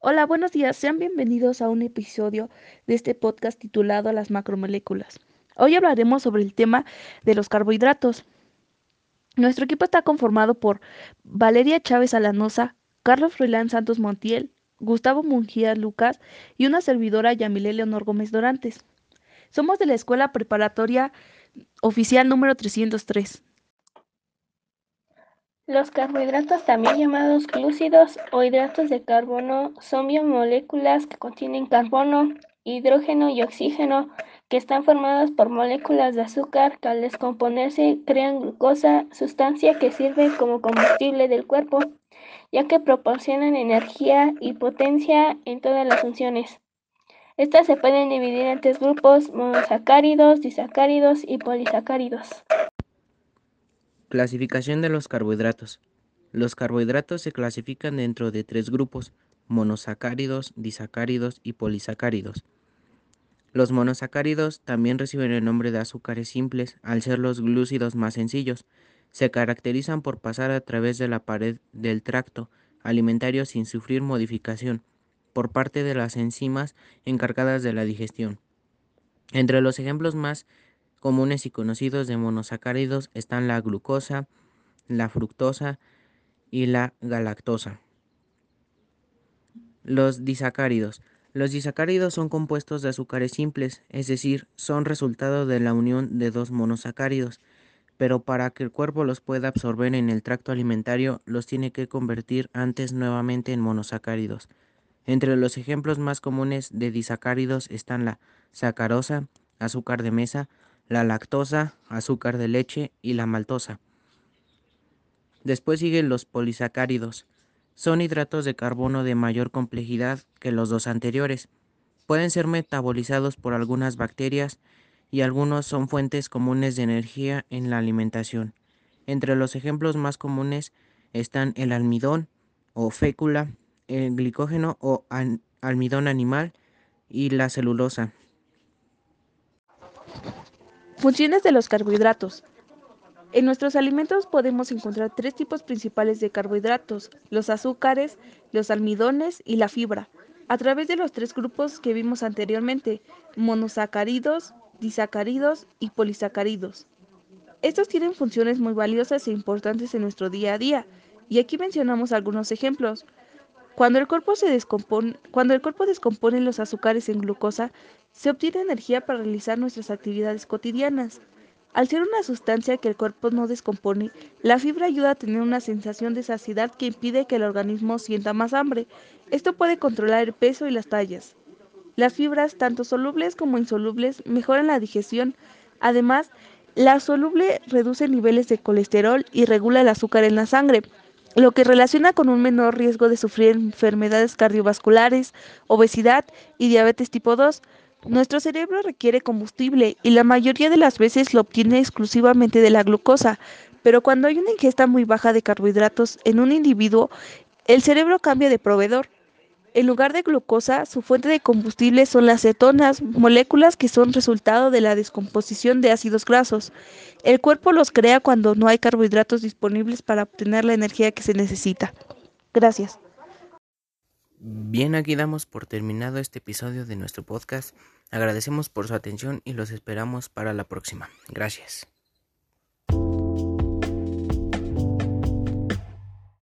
Hola, buenos días. Sean bienvenidos a un episodio de este podcast titulado Las macromoléculas. Hoy hablaremos sobre el tema de los carbohidratos. Nuestro equipo está conformado por Valeria Chávez Alanosa, Carlos Froilán Santos Montiel, Gustavo Mungía Lucas y una servidora Yamile Leonor Gómez Dorantes. Somos de la Escuela Preparatoria Oficial número 303. Los carbohidratos, también llamados glúcidos o hidratos de carbono, son biomoléculas que contienen carbono, hidrógeno y oxígeno que están formadas por moléculas de azúcar que al descomponerse crean glucosa, sustancia que sirve como combustible del cuerpo, ya que proporcionan energía y potencia en todas las funciones. Estas se pueden dividir en tres grupos, monosacáridos, disacáridos y polisacáridos. Clasificación de los carbohidratos. Los carbohidratos se clasifican dentro de tres grupos, monosacáridos, disacáridos y polisacáridos. Los monosacáridos también reciben el nombre de azúcares simples al ser los glúcidos más sencillos. Se caracterizan por pasar a través de la pared del tracto alimentario sin sufrir modificación por parte de las enzimas encargadas de la digestión. Entre los ejemplos más comunes y conocidos de monosacáridos están la glucosa, la fructosa y la galactosa. Los disacáridos. Los disacáridos son compuestos de azúcares simples, es decir, son resultado de la unión de dos monosacáridos, pero para que el cuerpo los pueda absorber en el tracto alimentario los tiene que convertir antes nuevamente en monosacáridos. Entre los ejemplos más comunes de disacáridos están la sacarosa, azúcar de mesa, la lactosa, azúcar de leche y la maltosa. Después siguen los polisacáridos. Son hidratos de carbono de mayor complejidad que los dos anteriores. Pueden ser metabolizados por algunas bacterias y algunos son fuentes comunes de energía en la alimentación. Entre los ejemplos más comunes están el almidón o fécula, el glicógeno o almidón animal y la celulosa. Funciones de los carbohidratos. En nuestros alimentos podemos encontrar tres tipos principales de carbohidratos, los azúcares, los almidones y la fibra, a través de los tres grupos que vimos anteriormente, monosacáridos, disacáridos y polisacáridos. Estos tienen funciones muy valiosas e importantes en nuestro día a día, y aquí mencionamos algunos ejemplos. Cuando el, cuerpo descompone, descompone los azúcares en glucosa, se obtiene energía para realizar nuestras actividades cotidianas. Al ser una sustancia que el cuerpo no descompone, la fibra ayuda a tener una sensación de saciedad que impide que el organismo sienta más hambre. Esto puede controlar el peso y las tallas. Las fibras, tanto solubles como insolubles, mejoran la digestión. Además, la soluble reduce niveles de colesterol y regula el azúcar en la sangre lo que relaciona con un menor riesgo de sufrir enfermedades cardiovasculares, obesidad y diabetes tipo 2. Nuestro cerebro requiere combustible y la mayoría de las veces lo obtiene exclusivamente de la glucosa, pero cuando hay una ingesta muy baja de carbohidratos en un individuo, el cerebro cambia de proveedor. En lugar de glucosa, su fuente de combustible son las cetonas, moléculas que son resultado de la descomposición de ácidos grasos. El cuerpo los crea cuando no hay carbohidratos disponibles para obtener la energía que se necesita. Gracias. Bien, aquí damos por terminado este episodio de nuestro podcast. Agradecemos por su atención y los esperamos para la próxima. Gracias.